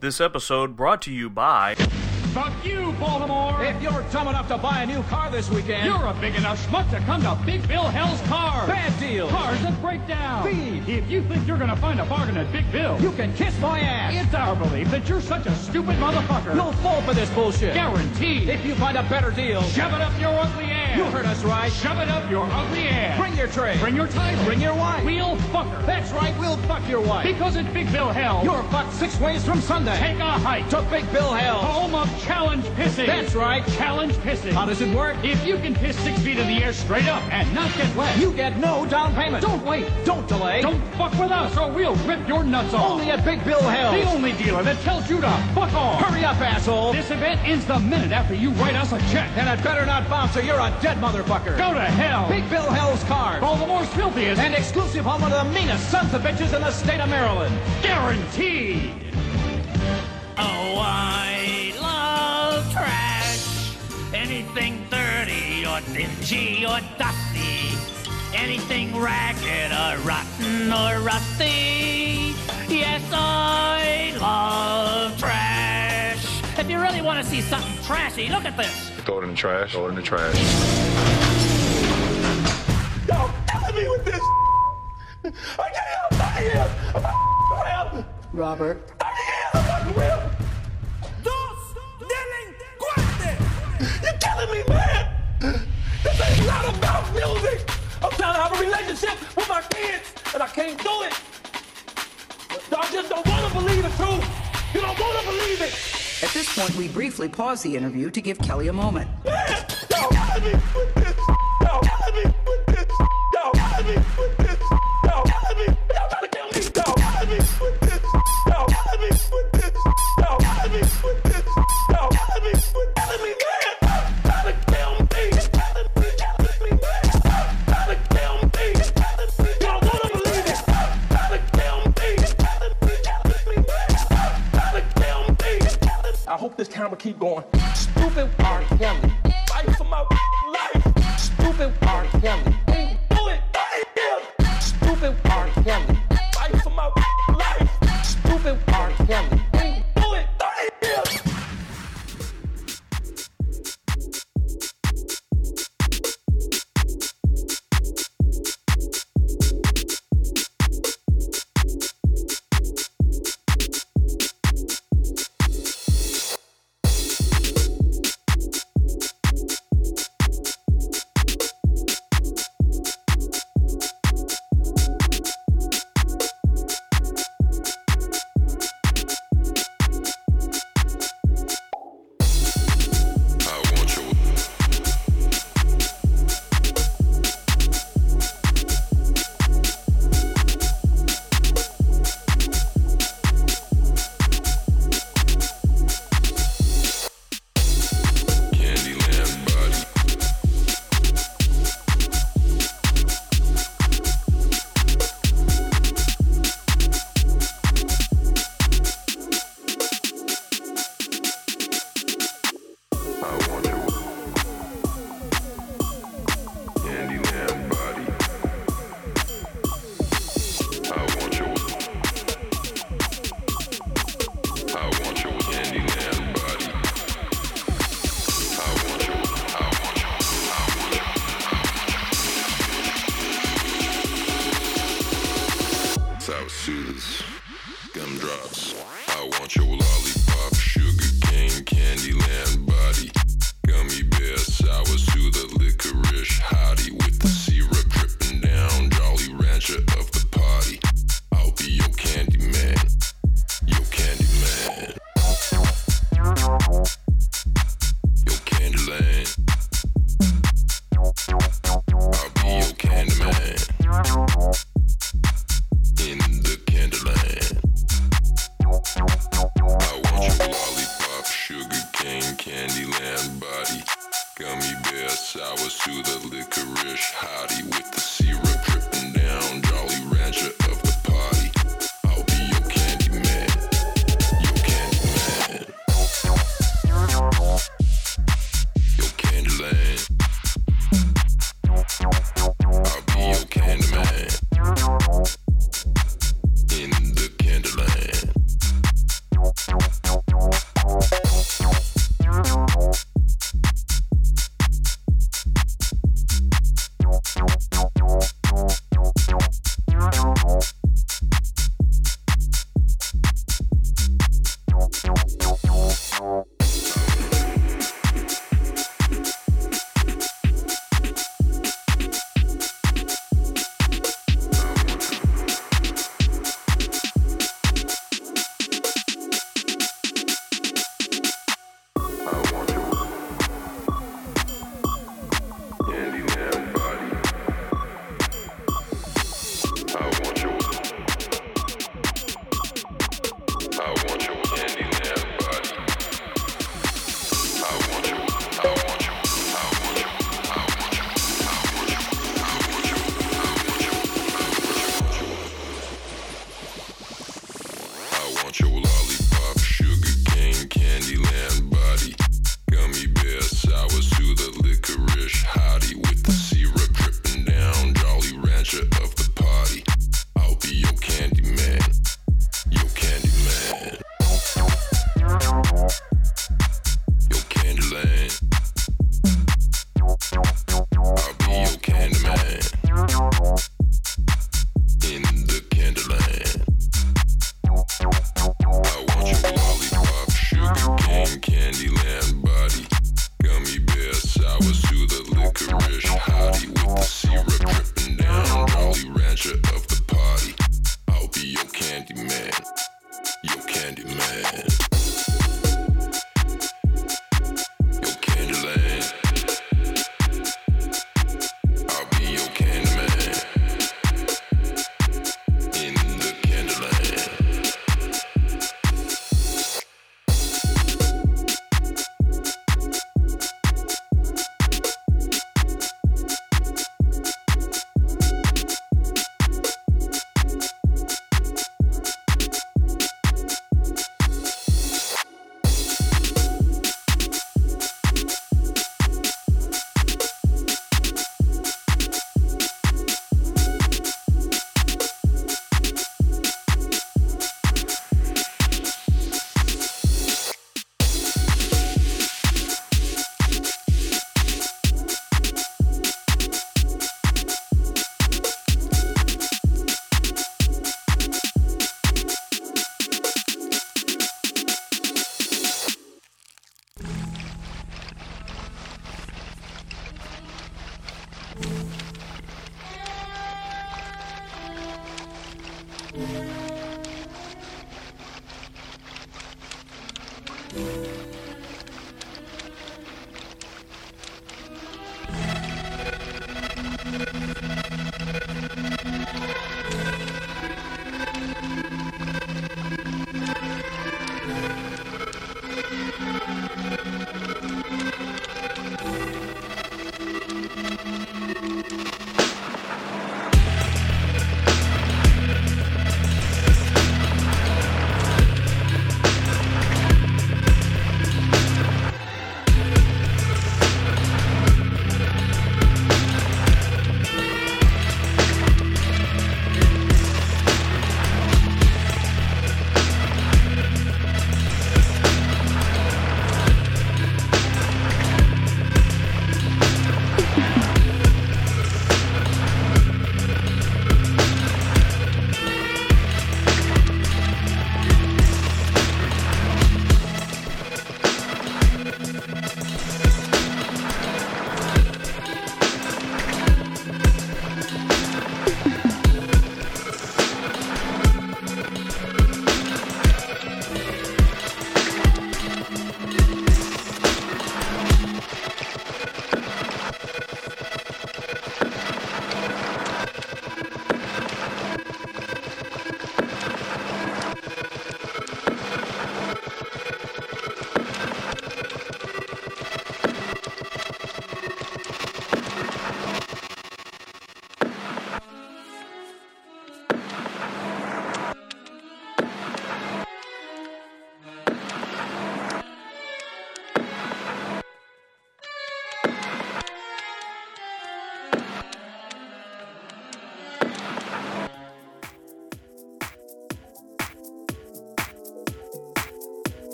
This episode brought to you by. Fuck you, Baltimore! If you're dumb enough to buy a new car this weekend, You're a big enough schmuck to come to Big Bill Hell's Cars! bad deal. Cars that break down! Thief. If you think you're gonna find a bargain at Big Bill, You can kiss my ass. it's our belief that you're such a stupid motherfucker! You'll fall for this bullshit. Guaranteed! If you find a better deal, Shove it up your ugly ass! you heard us right. Shove it up your ugly ass! Bring your tray. Bring your title! Bring your wife. We'll fuck her! That's right, we'll fuck your wife. Because at Big Bill Hell, You're fucked six ways from Sunday. take a hike to Big Bill Hell. home of challenge pissing! That's right. Challenge pissing! How does it work? If you can piss six feet in the air straight up and not get wet, You get no down payment. don't wait! Don't delay. Don't fuck with us or we'll rip your nuts off! Only at Big Bill Hell. The only dealer that tells you to fuck off! Hurry up, asshole. This event ends the minute after you write us a check. And it better not bounce or you're a dead motherfucker. Go to hell! Big Bill Hell's cars. Baltimore's filthiest And exclusive home of the meanest sons of bitches in the state of Maryland. guaranteed! Oh, I love trash. Anything dirty or dingy or dusty. Anything ragged or rotten or rusty. Yes, I love trash. If you really want to see something trashy, look at this. Throw it in the trash. Throw it in the trash. Yo, killing me with this. I can't help I am. I'm a real. Robert. I am. I'm You're killing me, man. This ain't not about music. I'm trying to have a relationship with my kids, and I can't do it. Y'all just don't want to believe the truth. You don't want to believe it. At this point, we briefly pause the interview to give Kelly a moment. Man,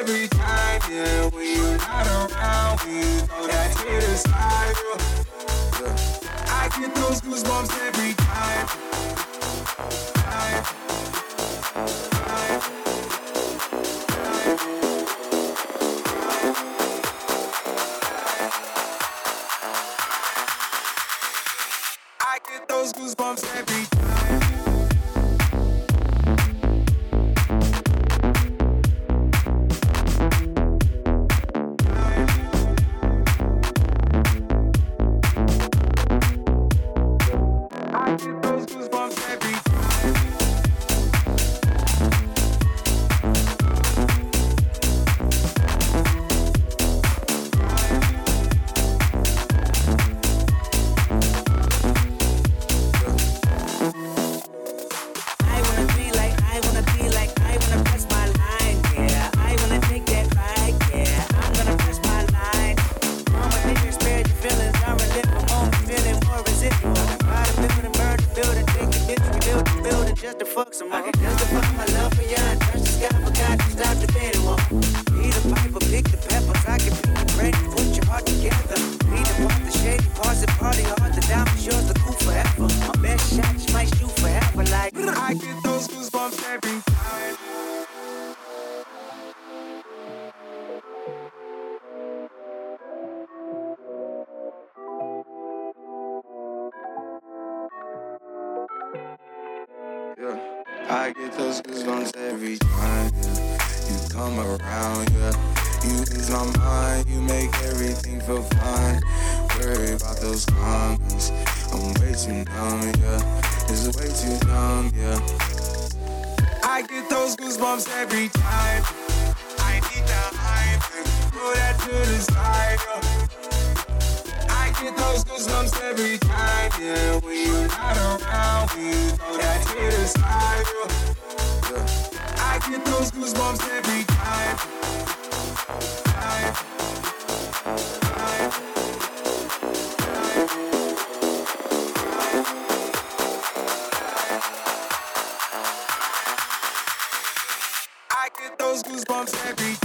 every time, yeah. When you're not around, we know that hit is high, I get those goosebumps every time. time. around, yeah. You ease my mind, you make everything feel fine. Worry about those comments, I'm way too dumb, yeah. It's way too dumb, yeah. I get those goosebumps every time. I need the hype, Throw that to the side. Yeah. I get those goosebumps every time, yeah. When you're not around, when you throw that to the side. Yeah. yeah. I get those goosebumps every time. Get those goosebumps every time.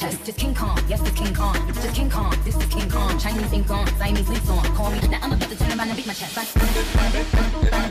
Just, just King Kong. Yes, it's King Kong. Just King Kong. This is King Kong. Chinese ink on, Siamese links on. Call me. Now I'm about to turn around and beat my chest.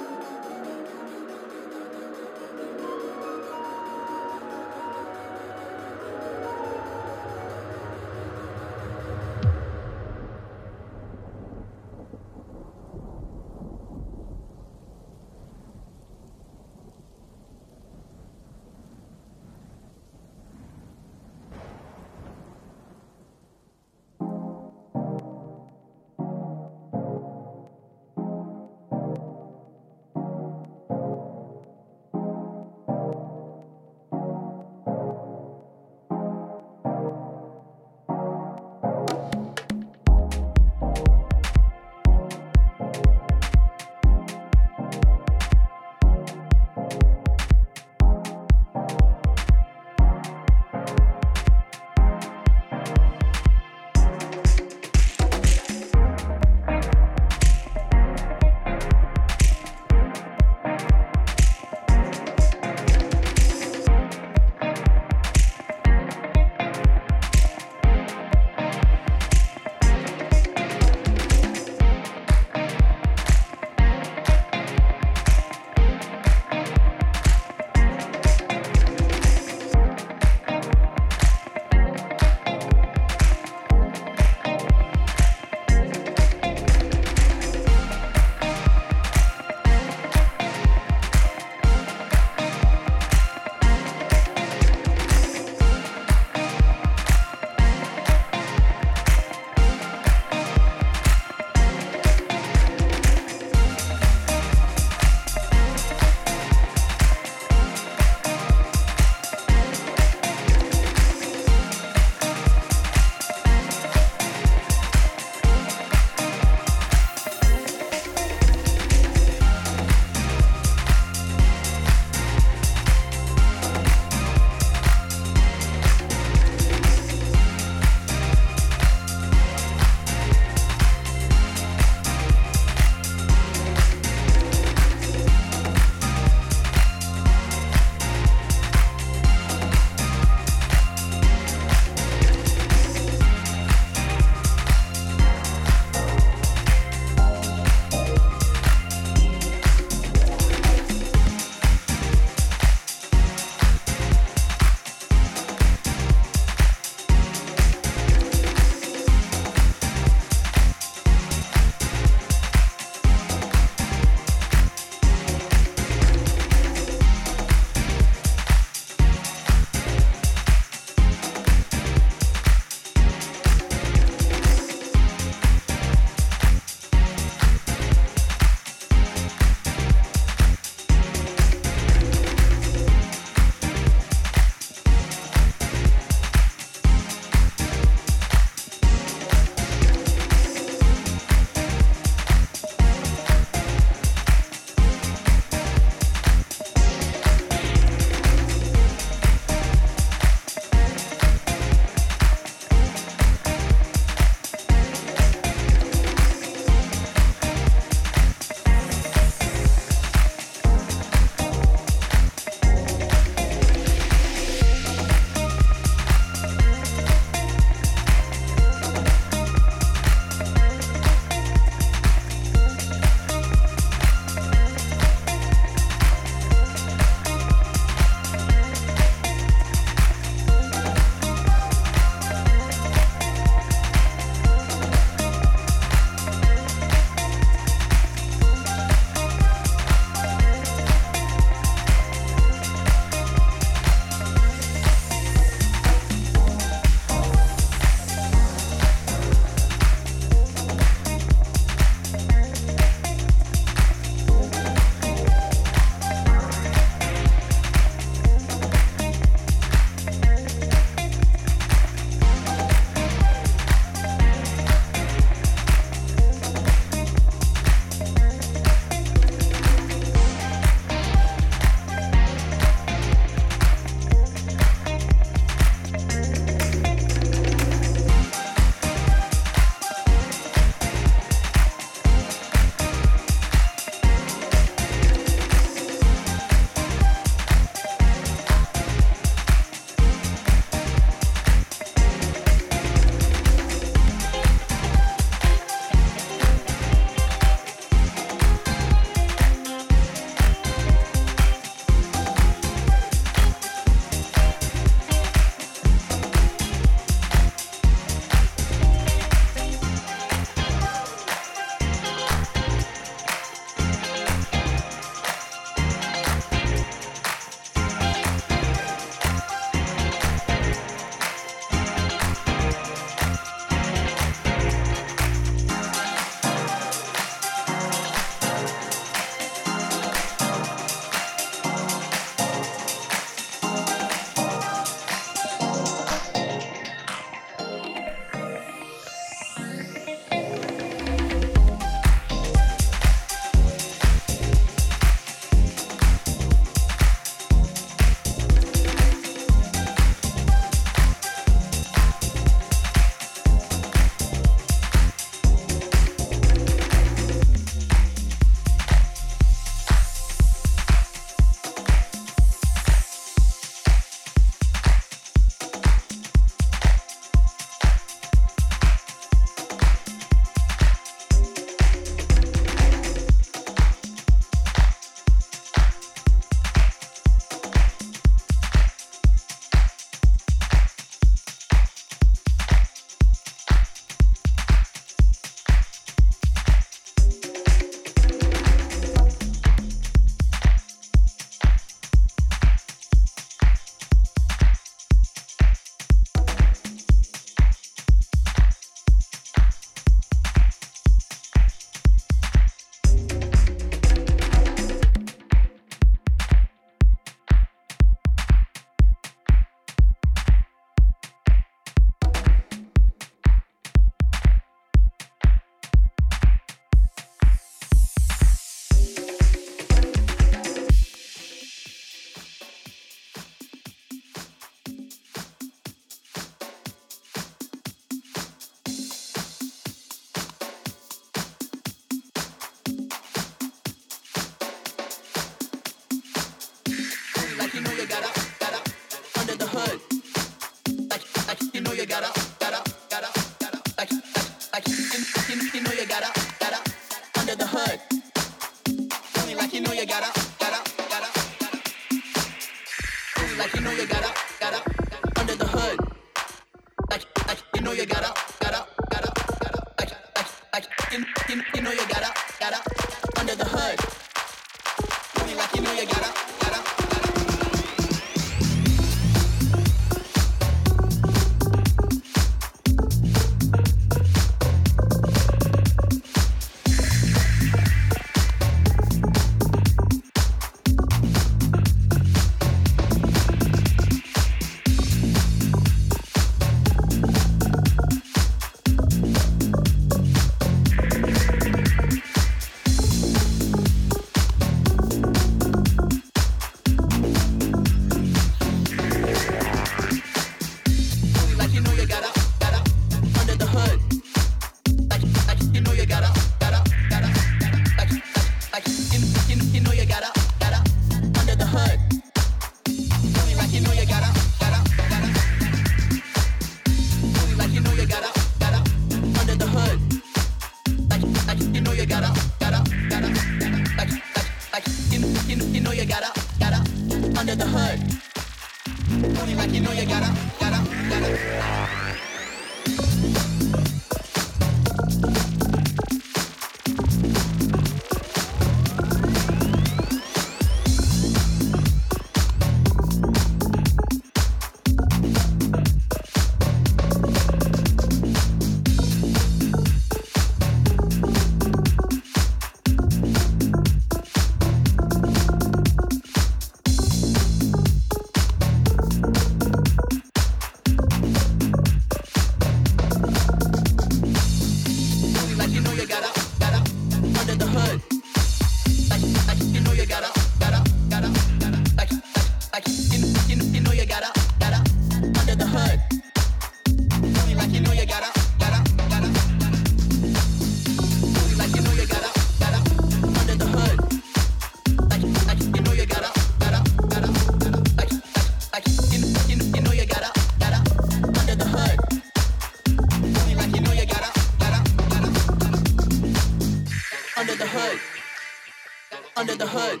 under the hood.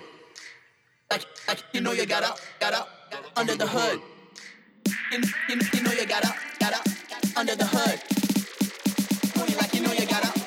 Like, like you know you got up, got up under the hood. You, you, you know you got up, got up under the hood. Like you know you got up.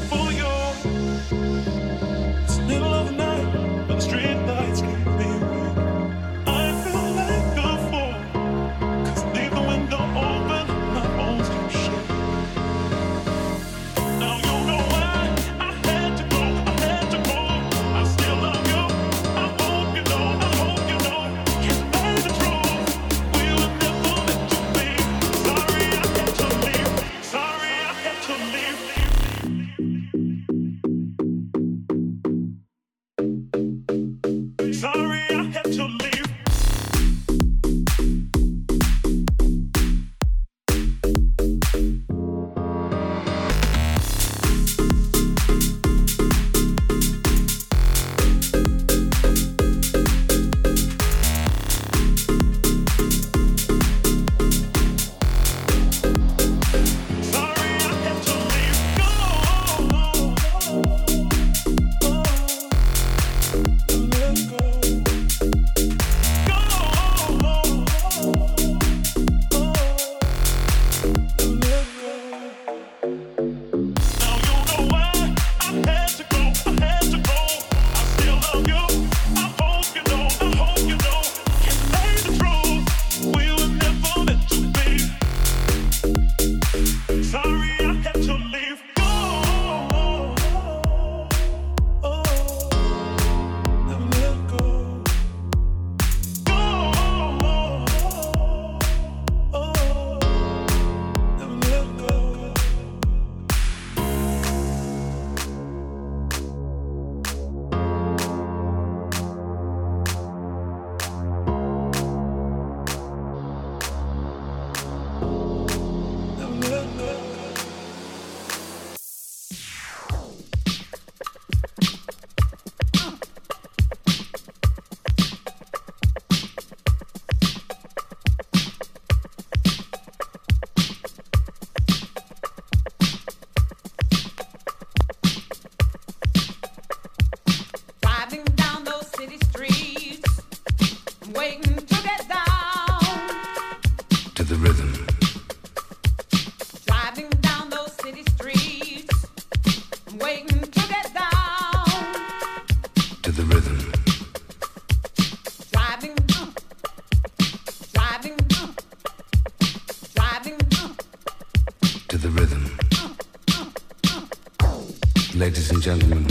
full. Gentlemen,